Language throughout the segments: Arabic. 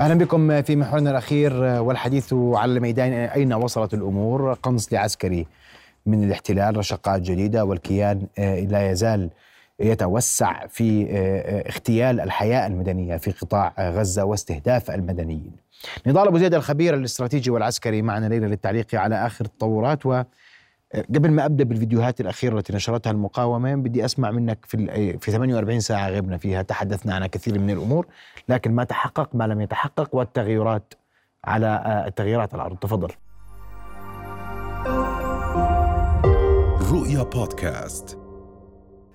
أهلا بكم في محورنا الأخير والحديث على الميدان أين وصلت الأمور قنص لعسكري من الاحتلال رشقات جديدة والكيان لا يزال يتوسع في اغتيال الحياة المدنية في قطاع غزة واستهداف المدنيين. نضال أبو زيد الخبير الاستراتيجي والعسكري معنا ليلة للتعليق على آخر التطورات و قبل ما أبدأ بالفيديوهات الأخيرة التي نشرتها المقاومة بدي أسمع منك في في 48 ساعة غبنا فيها تحدثنا عن كثير من الأمور لكن ما تحقق ما لم يتحقق والتغيرات على التغييرات على الأرض. تفضل. رؤيا بودكاست.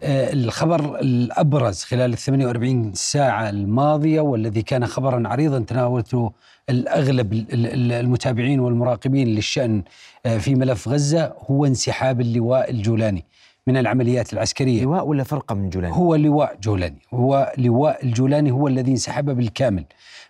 الخبر الأبرز خلال ال 48 ساعة الماضية والذي كان خبرا عريضا تناولته الأغلب المتابعين والمراقبين للشأن في ملف غزة هو انسحاب اللواء الجولاني من العمليات العسكرية. لواء ولا فرقة من جولاني؟ هو لواء جولاني. هو لواء الجولاني هو الذي انسحب بالكامل.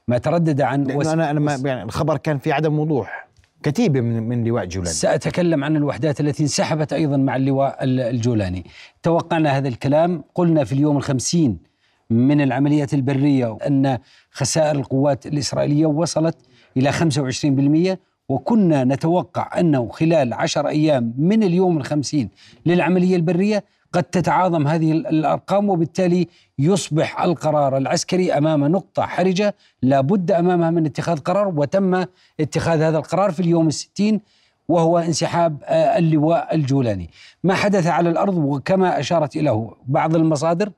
ما تردد عن وس... أنا أنا ما يعني الخبر كان في عدم وضوح كتيبه من من لواء جولاني. سأتكلم عن الوحدات التي انسحبت أيضا مع اللواء الجولاني. توقعنا هذا الكلام. قلنا في اليوم الخمسين من العمليات البرية أن خسائر القوات الإسرائيلية وصلت إلى 25% وكنا نتوقع أنه خلال عشر أيام من اليوم الخمسين للعملية البرية قد تتعاظم هذه الأرقام وبالتالي يصبح القرار العسكري أمام نقطة حرجة لا بد أمامها من اتخاذ قرار وتم اتخاذ هذا القرار في اليوم الستين وهو انسحاب اللواء الجولاني. ما حدث على الأرض وكما أشارت إليه بعض المصادر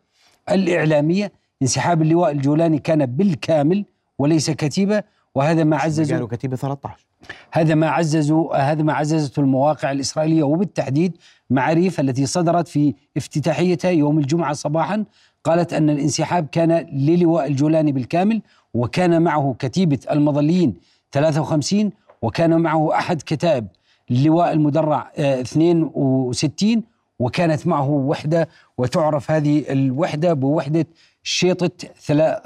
الإعلامية انسحاب اللواء الجولاني كان بالكامل وليس كتيبة وهذا ما عززوا قالوا كتيبة 13 هذا ما عززوا هذا ما عززته المواقع الإسرائيلية وبالتحديد معاريف التي صدرت في افتتاحيتها يوم الجمعة صباحا قالت أن الانسحاب كان للواء الجولاني بالكامل وكان معه كتيبة المظليين 53 وكان معه أحد كتائب اللواء المدرع 62 وكانت معه وحدة وتعرف هذه الوحدة بوحدة شيطة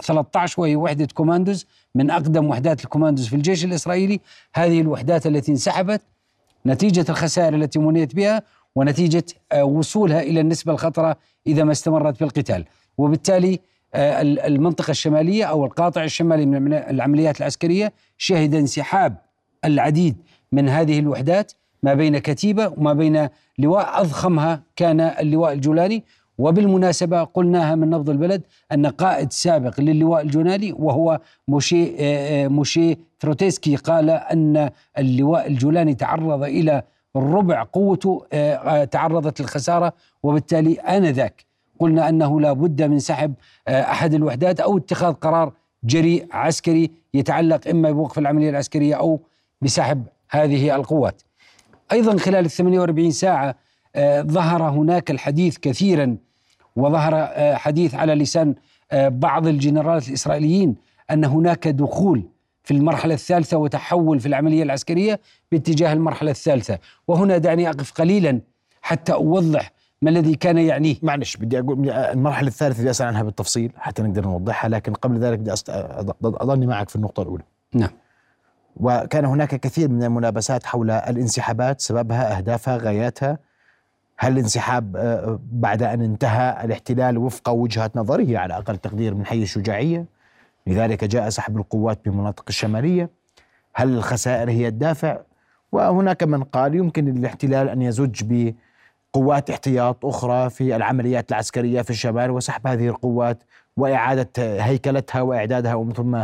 13 وهي وحدة كوماندوز من أقدم وحدات الكوماندوز في الجيش الإسرائيلي. هذه الوحدات التي انسحبت نتيجة الخسائر التي منيت بها ونتيجة وصولها إلى النسبة الخطرة إذا ما استمرت في القتال وبالتالي المنطقة الشمالية أو القاطع الشمالي من العمليات العسكرية شهد انسحاب العديد من هذه الوحدات. ما بين كتيبة وما بين لواء أضخمها كان اللواء الجولاني. وبالمناسبة قلناها من نبض البلد أن قائد سابق للواء الجولاني وهو موشي موشي تروتسكي قال أن اللواء الجولاني تعرض إلى ربع قوته تعرضت للخسارة وبالتالي آنذاك. قلنا أنه لا بد من سحب أحد الوحدات أو اتخاذ قرار جريء عسكري يتعلق إما بوقف العملية العسكرية أو بسحب هذه القوات. أيضا خلال ال 48 ساعة ظهر هناك الحديث كثيرا وظهر حديث على لسان بعض الجنرالات الإسرائيليين أن هناك دخول في المرحلة الثالثة وتحول في العملية العسكرية باتجاه المرحلة الثالثة. وهنا دعني أقف قليلا حتى أوضح ما الذي كان يعنيه. معلش بدي أقول المرحلة الثالثة بدي أسأل عنها بالتفصيل حتى نقدر نوضحها لكن قبل ذلك بدي أضلني معك في النقطة الأولى. نعم. وكان هناك كثير من الملابسات حول الانسحابات سببها اهدافها غاياتها. هل الانسحاب بعد أن انتهى الاحتلال وفق وجهة نظره على أقل تقدير من حيث الشجاعيه لذلك جاء سحب القوات بالمناطق الشمالية. هل الخسائر هي الدافع؟ وهناك من قال يمكن للاحتلال أن يزج بقوات احتياط أخرى في العمليات العسكرية في الشمال وسحب هذه القوات وإعادة هيكلتها وإعدادها ومن ثم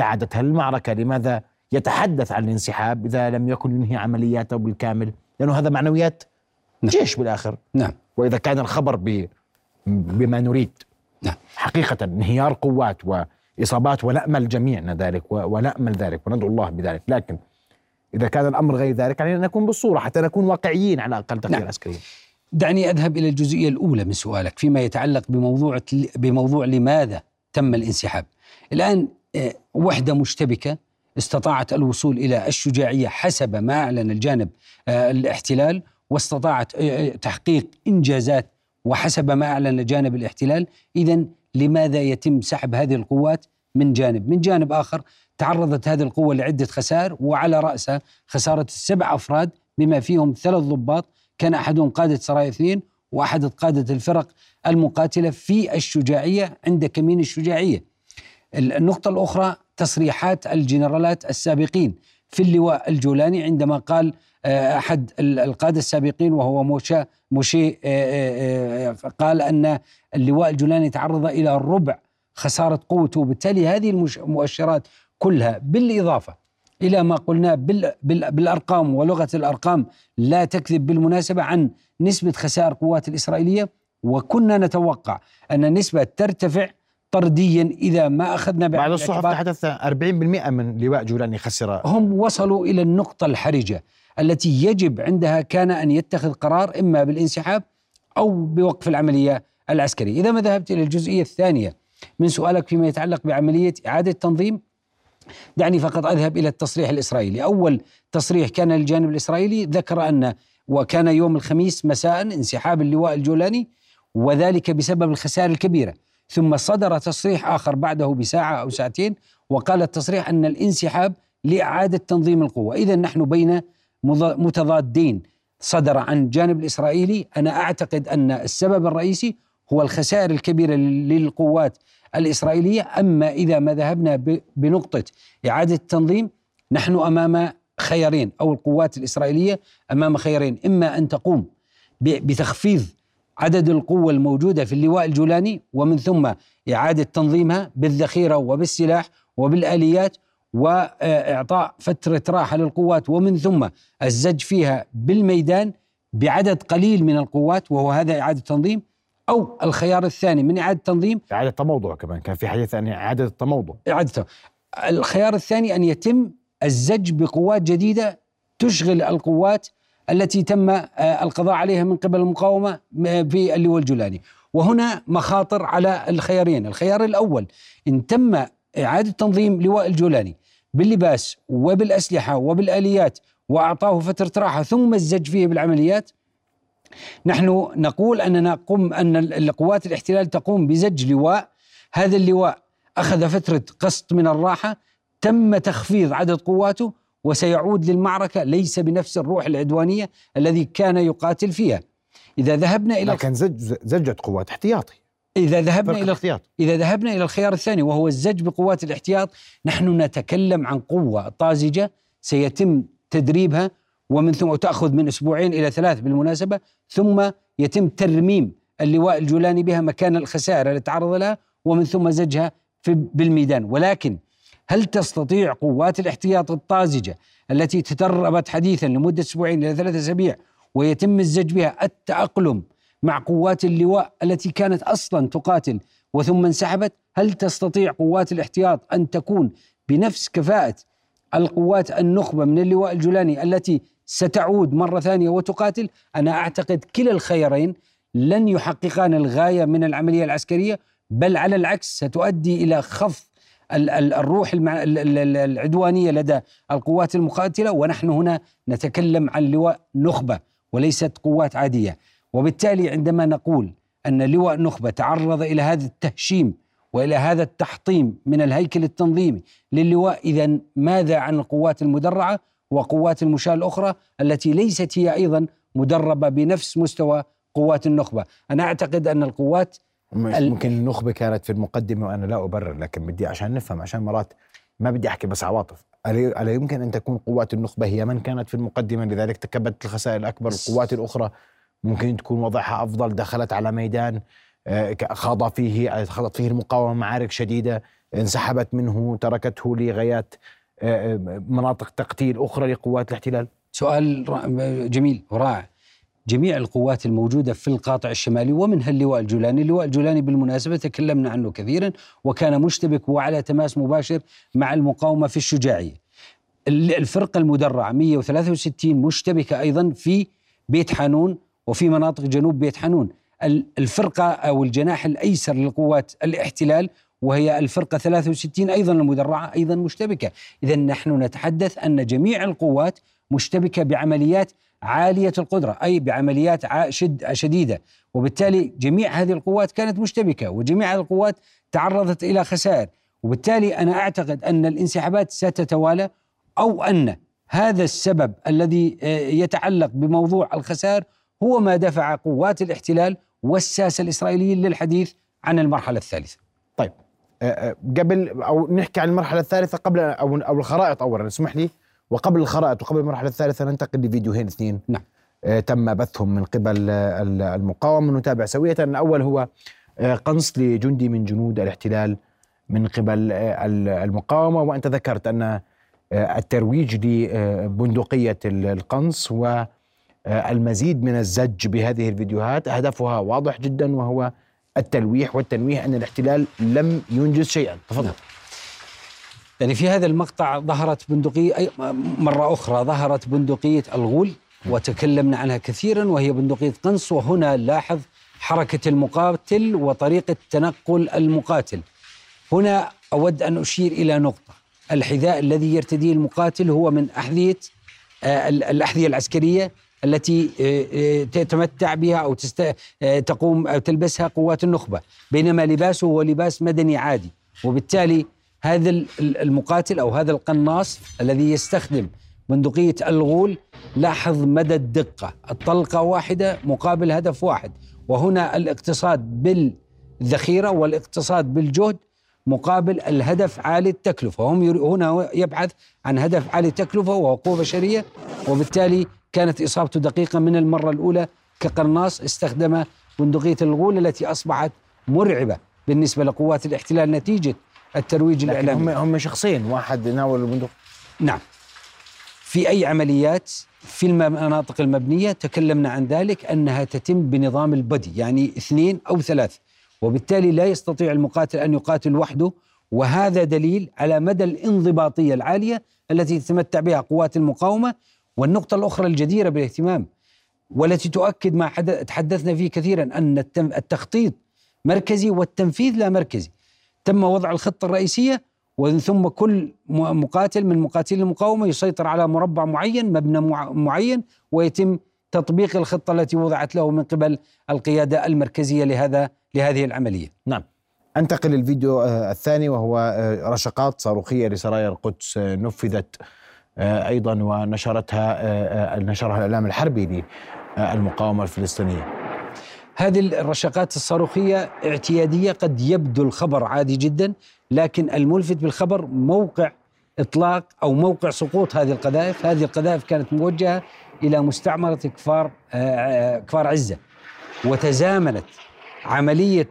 إعادتها للمعركة. لماذا يتحدث عن الانسحاب إذا لم يكن ينهي عملياته بالكامل لأنه هذا معنويات نعم. جيش بالآخر نعم وإذا كان الخبر ب بما نريد نعم. حقيقة انهيار قوات وإصابات ونأمل جميعنا ذلك ونأمل ذلك وندعو الله بذلك لكن إذا كان الأمر غير ذلك علينا ان نكون بالصورة حتى نكون واقعيين على أقل تقدير نعم. عسكري دعني أذهب إلى الجزئية الأولى من سؤالك فيما يتعلق بموضوع بموضوع لماذا تم الانسحاب. الآن وحدة مشتبكة استطاعت الوصول إلى الشجاعية حسب ما أعلن الجانب الاحتلال واستطاعت تحقيق إنجازات وحسب ما أعلن جانب الاحتلال، اذا لماذا يتم سحب هذه القوات من جانب؟ من جانب آخر تعرضت هذه القوة لعدة خسائر وعلى راسها خسارة السبع أفراد بما فيهم ثلاث ضباط كان أحدهم قادة سرايا اثنين وأحد قادة الفرق المقاتلة في الشجاعية عند كمين الشجاعية. النقطة الأخرى تصريحات الجنرالات السابقين. في اللواء الجولاني عندما قال آه، أحد القادة السابقين وهو موشا موشي آه، آه، قال أن اللواء الجولاني تعرض إلى ربع خسارة قوته. وبالتالي هذه المؤشرات كلها بالإضافة إلى ما قلناه بالأرقام. ولغة الأرقام لا تكذب بالمناسبة عن نسبة خسائر القوات الإسرائيلية. وكنا نتوقع أن النسبة ترتفع طرديا إذا ما أخذنا بعض الصحف تحدث 40% من لواء جولاني خسر. هم وصلوا إلى النقطة الحرجة التي يجب عندها كان أن يتخذ قرار إما بالانسحاب أو بوقف العملية العسكرية، إذا ما ذهبت إلى الجزئية الثانية من سؤالك فيما يتعلق بعملية إعادة تنظيم دعني فقط أذهب إلى التصريح الإسرائيلي، أول تصريح كان للجانب الإسرائيلي ذكر أن وكان يوم الخميس مساء انسحاب اللواء الجولاني وذلك بسبب الخسائر الكبيرة، ثم صدر تصريح آخر بعده بساعة أو ساعتين وقال التصريح أن الانسحاب لإعادة تنظيم القوة، اذا نحن بين متضادين. صدر عن الجانب الإسرائيلي أنا أعتقد أن السبب الرئيسي هو الخسائر الكبيرة للقوات الإسرائيلية. أما إذا ما ذهبنا بنقطة إعادة التنظيم نحن أمام خيارين أو القوات الإسرائيلية أمام خيارين. إما أن تقوم بتخفيض عدد القوة الموجودة في اللواء الجولاني ومن ثم إعادة تنظيمها بالذخيرة وبالسلاح وبالآليات وإعطاء فترة راحة للقوات ومن ثم الزج فيها بالميدان بعدد قليل من القوات وهو هذا إعادة تنظيم أو الخيار الثاني من إعادة تنظيم. إعادة تموضع كمان كان في حديث عن إعادة التموضع. إعادة الخيار الثاني أن يتم الزج بقوات جديدة تشغل القوات التي تم آه، القضاء عليها من قبل المقاومة في اللواء الجولاني. وهنا مخاطر على الخيارين. الخيار الأول إن تم إعادة تنظيم لواء الجولاني باللباس وبالأسلحة وبالآليات وأعطاه فترة راحة ثم الزج فيه بالعمليات نحن نقول أننا قم أن القوات الاحتلال تقوم بزج لواء. هذا اللواء أخذ فترة قسط من الراحة تم تخفيض عدد قواته وسيعود للمعركة ليس بنفس الروح العدوانية الذي كان يقاتل فيها. إذا ذهبنا إلى لكن زج زجت قوات احتياطي. إذا ذهبنا إلى الاحتياط. إذا ذهبنا إلى الخيار الثاني وهو الزج بقوات الاحتياط نحن نتكلم عن قوة طازجة سيتم تدريبها ومن ثم تأخذ من أسبوعين إلى ثلاث بالمناسبة ثم يتم ترميم اللواء الجولاني بها مكان الخسائر التي تعرض لها ومن ثم زجها في بالميدان. ولكن هل تستطيع قوات الاحتياط الطازجة التي تدربت حديثا لمدة أسبوعين إلى ثلاثة أسابيع ويتم الزج بها التأقلم مع قوات اللواء التي كانت أصلا تقاتل وثم انسحبت؟ هل تستطيع قوات الاحتياط أن تكون بنفس كفاءة القوات النخبة من اللواء الجولاني التي ستعود مرة ثانية وتقاتل؟ أنا أعتقد كلا الخيارين لن يحققان الغاية من العملية العسكرية بل على العكس ستؤدي إلى خفض الروح العدوانية لدى القوات المقاتلة ونحن هنا نتكلم عن لواء نخبة وليست قوات عادية. وبالتالي عندما نقول أن لواء نخبة تعرض إلى هذا التهشيم وإلى هذا التحطيم من الهيكل التنظيمي للواء اذا ماذا عن القوات المدرعة وقوات المشاة الأخرى التي ليست هي أيضا مدربة بنفس مستوى قوات النخبة، أنا أعتقد أن القوات ممكن النخبه كانت في المقدمة وأنا لا أبرر لكن بدي عشان نفهم عشان مرات ما بدي أحكي بس عواطف. ألا يمكن أن تكون قوات النخبة هي من كانت في المقدمة؟ لذلك تكبدت الخسائر الأكبر القوات الأخرى ممكن تكون وضعها أفضل دخلت على ميدان آه، خاض فيه خاضت فيه المقاومة معارك شديدة انسحبت منه تركته لغايات آه، آه، مناطق تقتيل أخرى لقوات الاحتلال. سؤال جميل ورائع. جميع القوات الموجودة في القاطع الشمالي ومنها اللواء الجولاني. اللواء الجولاني بالمناسبة تكلمنا عنه كثيرا وكان مشتبك وعلى تماس مباشر مع المقاومة في الشجاعية. الفرقة المدرعة 163 مشتبكة أيضا في بيت حانون وفي مناطق جنوب بيت حنون الفرقة أو الجناح الأيسر للقوات الاحتلال وهي الفرقة 63 أيضا المدرعة أيضا مشتبكة. إذا نحن نتحدث أن جميع القوات مشتبكة بعمليات عالية القدرة أي بعمليات شد شديدة. وبالتالي جميع هذه القوات كانت مشتبكة وجميع هذه القوات تعرضت إلى خسائر. وبالتالي أنا أعتقد أن الانسحابات ستتوالى أو أن هذا السبب الذي آه، يتعلق بموضوع الخسائر هو ما دفع قوات الاحتلال والساسه الاسرائيليين للحديث عن المرحلة الثالثة. طيب آه، قبل أو نحكي عن المرحلة الثالثة قبل أو أو الخرائط اولا اسمح لي. وقبل الخرائط وقبل المرحلة الثالثة ننتقل لفيديوهين اثنين. نعم. تم بثهم من قبل المقاومة. نتابع سوية. الأول هو قنص لجندي من جنود الاحتلال من قبل المقاومة. وأنت ذكرت أن الترويج لبندقية القنص والمزيد من الزج بهذه الفيديوهات. هدفها واضح جدا وهو التلويح والتنويه أن الاحتلال لم ينجز شيئا. تفضل. نعم. يعني في هذا المقطع ظهرت بندقية مرة أخرى ظهرت بندقية الغول وتكلمنا عنها كثيرا وهي بندقية قنص وهنا لاحظ حركة المقاتل وطريقة تنقل المقاتل. هنا أود أن أشير إلى نقطة. الحذاء الذي يرتديه المقاتل هو من أحذية آه، الأحذية العسكرية التي آه، آه، تتمتع بها أو تقوم أو تلبسها قوات النخبة بينما لباسه هو لباس مدني عادي وبالتالي هذا المقاتل أو هذا القناص الذي يستخدم بندقية الغول لاحظ مدى الدقة. الطلقة واحدة مقابل هدف واحد. وهنا الاقتصاد بالذخيرة والاقتصاد بالجهد مقابل الهدف عالي التكلفة. هم هنا يبحث عن هدف عالي التكلفة وهو قوة بشرية وبالتالي كانت إصابته دقيقة من المرة الأولى كقناص استخدم بندقية الغول التي أصبحت مرعبة بالنسبة لقوات الاحتلال نتيجة الترويج الإعلامي. هم هم شخصين واحد ناول البندق. نعم. في أي عمليات في المناطق المبنية تكلمنا عن ذلك أنها تتم بنظام البدي يعني اثنين أو ثلاث وبالتالي لا يستطيع المقاتل أن يقاتل وحده وهذا دليل على مدى الانضباطية العالية التي تتمتع بها قوات المقاومة. والنقطة الأخرى الجديرة بالاهتمام والتي تؤكد ما تحدثنا فيه كثيرا أن التخطيط مركزي والتنفيذ لا مركزي. تم وضع الخطة الرئيسية ومن ثم كل مقاتل من مقاتلي المقاومة يسيطر على مربع معين مبنى معين ويتم تطبيق الخطة التي وضعت له من قبل القيادة المركزية لهذا لهذه العملية نعم أنتقل للفيديو آه، الثاني وهو آه، رشقات صاروخية لسرايا القدس آه، نفذت أيضا ونشرتها نشرها الإعلام الحربي للمقاومه الفلسطينية. هذه الرشقات الصاروخية اعتيادية قد يبدو الخبر عادي جدا لكن الملفت بالخبر موقع إطلاق أو موقع سقوط هذه القذائف، هذه القذائف كانت موجهة إلى مستعمرة كفار كفار عزة وتزامنت عملية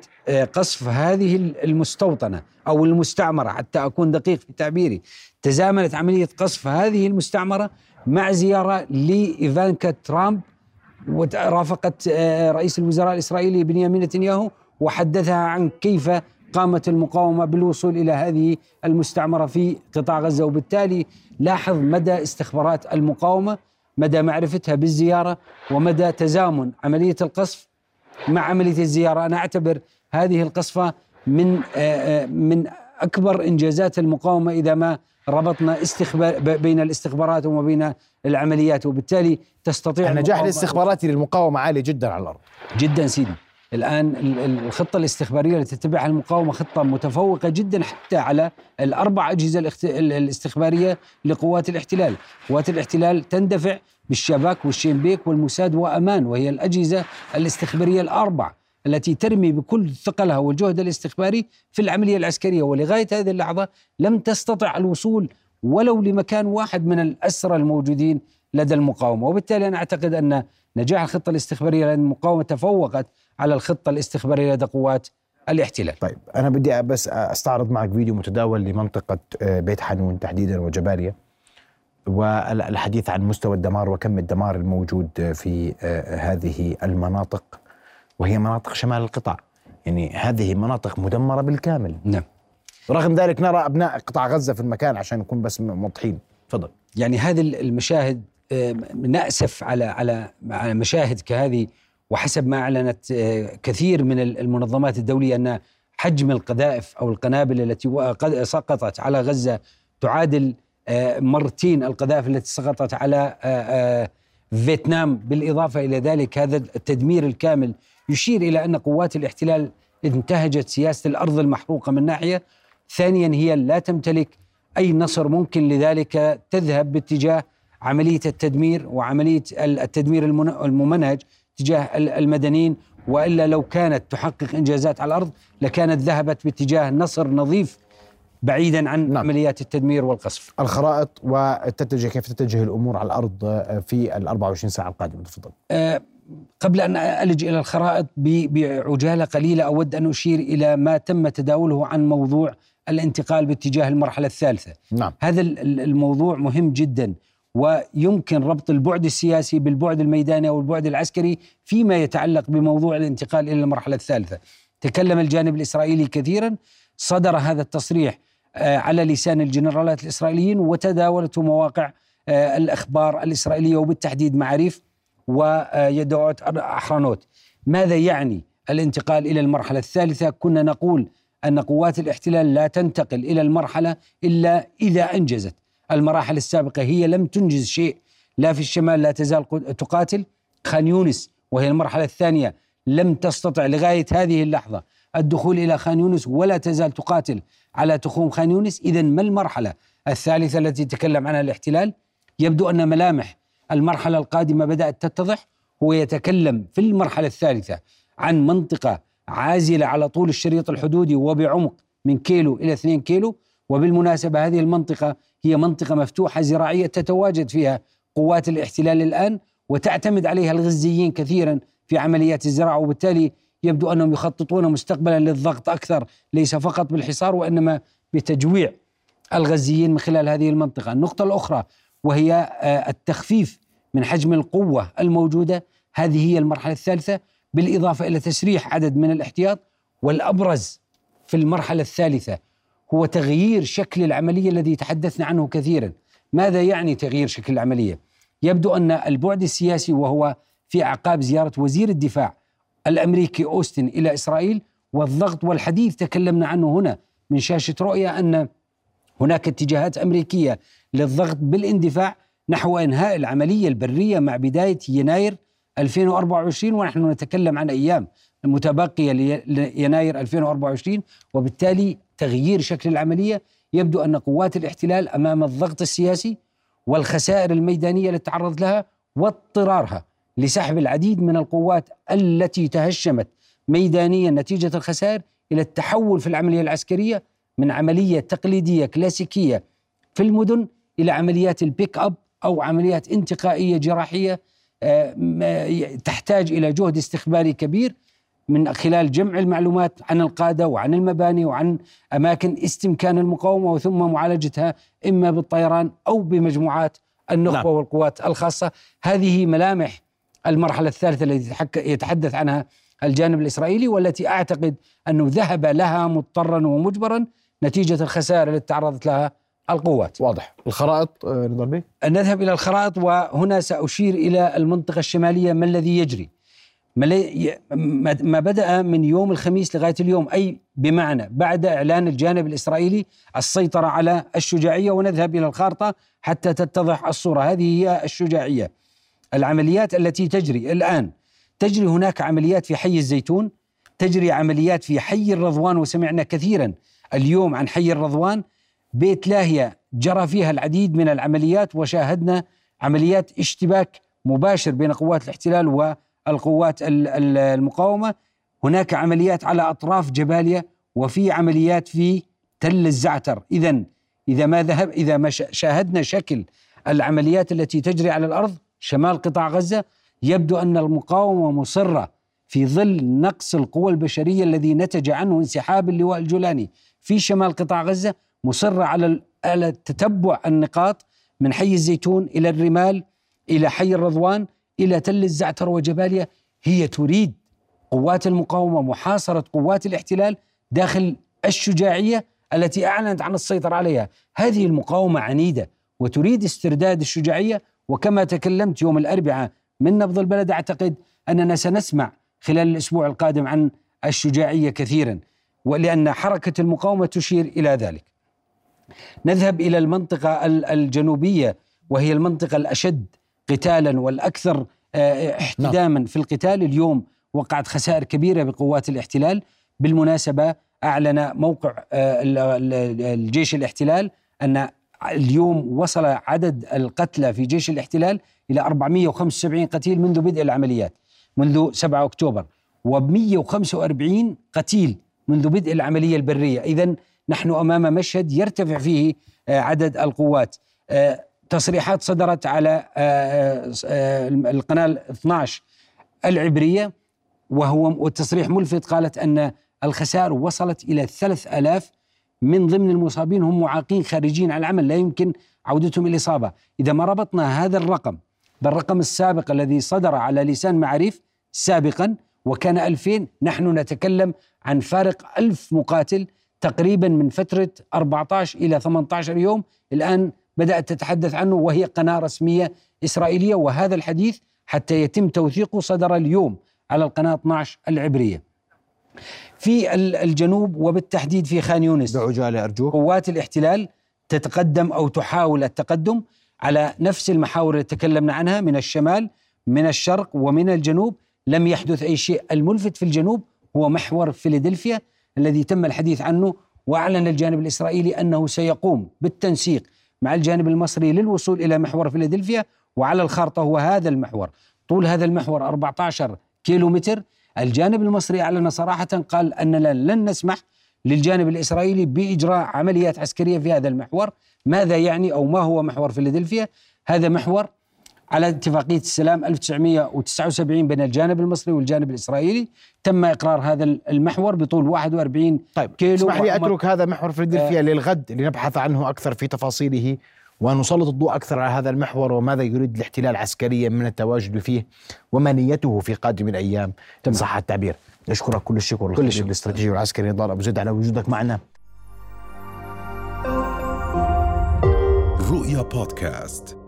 قصف هذه المستوطنة أو المستعمرة حتى أكون دقيق في تعبيري. تزامنت عملية قصف هذه المستعمرة مع زيارة لإيفانكا ترامب ورافقت آه، رئيس الوزراء الإسرائيلي بنيامين نتنياهو وحدثها عن كيف قامت المقاومة بالوصول إلى هذه المستعمرة في قطاع غزة. وبالتالي لاحظ مدى استخبارات المقاومة مدى معرفتها بالزيارة ومدى تزامن عملية القصف مع عملية الزيارة. أنا أعتبر هذه القصفة من آه، آه، من أكبر إنجازات المقاومة إذا ما ربطنا استخبار بين الاستخبارات وما بين العمليات وبالتالي تستطيع النجاح الاستخباراتي للمقاومة عالي جدا على الأرض. جدا سيدي. الآن الخطة الاستخبارية التي تتبعها المقاومة خطة متفوقة جدا حتى على الأربع أجهزة الاستخبارية لقوات الاحتلال، قوات الاحتلال تندفع بالشباك والشينبيك والموساد وأمان وهي الأجهزة الاستخبارية الأربع التي ترمي بكل ثقلها والجهد الاستخباري في العملية العسكرية. ولغاية هذه اللحظة لم تستطع الوصول ولو لمكان واحد من الأسرى الموجودين لدى المقاومة، وبالتالي أنا أعتقد أن نجاح الخطة الاستخبارية لأن المقاومة تفوقت على الخطة الاستخبارية لدى قوات الاحتلال. طيب أنا بدي بس أستعرض معك فيديو متداول لمنطقة آه، بيت حنون تحديدا وجباليا والحديث عن مستوى الدمار وكم الدمار الموجود في آه، هذه المناطق وهي مناطق شمال القطاع. يعني هذه مناطق مدمرة بالكامل. نعم. رغم ذلك نرى أبناء قطاع غزة في المكان عشان نكون بس موضحين تفضل. يعني هذه المشاهد آه، نأسف على على على مشاهد كهذه وحسب ما أعلنت آه، كثير من المنظمات الدولية أن حجم القذائف أو القنابل التي سقطت على غزة تعادل آه، مرتين القذائف التي سقطت على فيتنام. بالإضافة إلى ذلك هذا التدمير الكامل يشير إلى أن قوات الاحتلال انتهجت سياسة الأرض المحروقة من ناحية ثانيا هي لا تمتلك أي نصر ممكن لذلك تذهب باتجاه عملية التدمير وعملية التدمير الممنهج تجاه المدنيين وإلا لو كانت تحقق إنجازات على الأرض لكانت ذهبت باتجاه نصر نظيف بعيدا عن نعم. عمليات التدمير والقصف. الخرائط وتتجه كيف تتجه الأمور على الأرض آه، في ال 24 ساعة القادمة تفضل. أه قبل أن ألج إلى الخرائط بعجالة قليلة أود أن أشير إلى ما تم تداوله عن موضوع الانتقال باتجاه المرحلة الثالثة. نعم. هذا الموضوع مهم جدا ويمكن ربط البعد السياسي بالبعد الميداني أو البعد العسكري فيما يتعلق بموضوع الانتقال إلى المرحلة الثالثة. تكلم الجانب الإسرائيلي كثيرا صدر هذا التصريح آه، على لسان الجنرالات الإسرائيليين وتداولته مواقع آه، الأخبار الإسرائيلية وبالتحديد معاريف ويدعوت أحرنوت. ماذا يعني الانتقال إلى المرحلة الثالثة؟ كنا نقول أن قوات الاحتلال لا تنتقل إلى المرحلة إلا إذا أنجزت. المراحل السابقة هي لم تنجز شيء. لا في الشمال لا تزال تقاتل. خان يونس وهي المرحلة الثانية لم تستطع لغاية هذه اللحظة الدخول إلى خان يونس ولا تزال تقاتل على تخوم خان يونس. اذا ما المرحلة الثالثة التي تكلم عنها الاحتلال؟ يبدو أن ملامح المرحلة القادمة بدأت تتضح. هو يتكلم في المرحلة الثالثة عن منطقة عازلة على طول الشريط الحدودي وبعمق من كيلو إلى 2 كيلو. وبالمناسبة هذه المنطقة هي منطقة مفتوحة زراعية تتواجد فيها قوات الاحتلال الآن وتعتمد عليها الغزيين كثيرا في عمليات الزراعة وبالتالي يبدو أنهم يخططون مستقبلا للضغط أكثر ليس فقط بالحصار وإنما بتجويع الغزيين من خلال هذه المنطقة، النقطة الأخرى وهي آه، التخفيف من حجم القوة الموجودة هذه هي المرحلة الثالثة. بالإضافة إلى تسريح عدد من الاحتياط والأبرز في المرحلة الثالثة هو تغيير شكل العملية الذي تحدثنا عنه كثيرا. ماذا يعني تغيير شكل العملية؟ يبدو أن البعد السياسي وهو في أعقاب زيارة وزير الدفاع الأمريكي أوستن إلى إسرائيل والضغط والحديث تكلمنا عنه هنا من شاشة رؤيا أن هناك اتجاهات أمريكية للضغط بالإندفاع نحو إنهاء العملية البرية مع بداية يناير 2024 ونحن نتكلم عن أيام متبقية ليناير 2024 وبالتالي تغيير شكل العملية يبدو أن قوات الاحتلال أمام الضغط السياسي والخسائر الميدانية التي تعرضت لها واضطرارها لسحب العديد من القوات التي تهشمت ميدانيا نتيجة الخسائر إلى التحول في العملية العسكرية من عملية تقليدية كلاسيكية في المدن إلى عمليات البيك أب أو عمليات انتقائية جراحية آه، تحتاج إلى جهد استخباري كبير من خلال جمع المعلومات عن القادة وعن المباني وعن أماكن استمكان المقاومة وثم معالجتها إما بالطيران أو بمجموعات النخبة نعم. والقوات الخاصة هذه ملامح المرحلة الثالثة التي يتحدث عنها الجانب الإسرائيلي والتي أعتقد أنه ذهب لها مضطرا ومجبرا نتيجة الخسائر التي تعرضت لها القوات. واضح. الخرائط آه، رضا بي؟ نذهب إلى الخرائط وهنا سأشير إلى المنطقة الشمالية. ما الذي يجري؟ ما بدأ من يوم الخميس لغاية اليوم. أي بمعنى بعد إعلان الجانب الإسرائيلي السيطرة على الشجاعية ونذهب إلى الخارطة حتى تتضح الصورة. هذه هي الشجاعية. العمليات التي تجري الآن تجري هناك عمليات في حي الزيتون تجري عمليات في حي الرضوان وسمعنا كثيرا اليوم عن حي الرضوان. بيت لاهية جرى فيها العديد من العمليات وشاهدنا عمليات اشتباك مباشر بين قوات الاحتلال و القوات المقاومة. هناك عمليات على أطراف جباليا وفي عمليات في تل الزعتر. اذا إذا ما ذهب إذا ما شاهدنا شكل العمليات التي تجري على الأرض شمال قطاع غزة يبدو أن المقاومة مصرة في ظل نقص القوى البشرية الذي نتج عنه انسحاب اللواء الجولاني في شمال قطاع غزة. مصره على على تتبع النقاط من حي الزيتون إلى الرمال إلى حي الرضوان إلى تل الزعتر وجباليا هي تريد قوات المقاومة محاصرة قوات الاحتلال داخل الشجاعية التي أعلنت عن السيطرة عليها، هذه المقاومة عنيدة وتريد استرداد الشجاعية. وكما تكلمت يوم الأربعاء من نبض البلد أعتقد أننا سنسمع خلال الأسبوع القادم عن الشجاعية كثيرا ولأن حركة المقاومة تشير إلى ذلك. نذهب إلى المنطقة الجنوبية وهي المنطقة الأشد قتالا والأكثر آه، احتداما نعم. في القتال. اليوم وقعت خسائر كبيرة بقوات الاحتلال. بالمناسبة أعلن موقع آه، الجيش الاحتلال أن اليوم وصل عدد القتلى في جيش الاحتلال إلى 475 قتيل منذ بدء العمليات منذ 7 أكتوبر و145 قتيل منذ بدء العملية البرية. إذا نحن أمام مشهد يرتفع فيه آه، عدد القوات. آه، تصريحات صدرت على آه، القناة 12 العبرية وهو والتصريح ملفت قالت أن الخسائر وصلت إلى 3000 من ضمن المصابين هم معاقين خارجين عن العمل لا يمكن عودتهم الإصابة إذا ما ربطنا هذا الرقم بالرقم السابق الذي صدر على لسان معاريف سابقا وكان 2000 نحن نتكلم عن فارق ألف مقاتل تقريبا من فترة 14 إلى 18 يوم. الآن بدأت تتحدث عنه وهي قناة رسمية إسرائيلية وهذا الحديث حتى يتم توثيقه صدر اليوم على القناة 12 العبرية. في الجنوب وبالتحديد في خان يونس بعجالة أرجوك. قوات الاحتلال تتقدم أو تحاول التقدم على نفس المحاور اللي تكلمنا عنها من الشمال من الشرق ومن الجنوب. لم يحدث أي شيء. الملفت في الجنوب هو محور فيلادلفيا. الذي تم الحديث عنه وأعلن الجانب الإسرائيلي أنه سيقوم بالتنسيق مع الجانب المصري للوصول إلى محور فيلادلفيا وعلى الخارطة هو هذا المحور. طول هذا المحور 14 كيلو متر الجانب المصري أعلن صراحة قال أننا لن نسمح للجانب الإسرائيلي بإجراء عمليات عسكرية في هذا المحور. ماذا يعني أو ما هو محور فيلادلفيا؟ هذا محور على اتفاقية السلام 1979 بين الجانب المصري والجانب الإسرائيلي تم إقرار هذا المحور بطول 41 طيب كيلو اسمح لي أترك هذا محور فيلادلفيا آه. للغد لنبحث عنه أكثر في تفاصيله ونسلط الضوء أكثر على هذا المحور وماذا يريد الاحتلال عسكريا من التواجد فيه وما نيته في قادم الأيام. تم صح التعبير. نشكرك كل الشكر كل الشكر. الاستراتيجي والعسكري نضال أبو زيد على وجودك معنا. رؤيا بودكاست.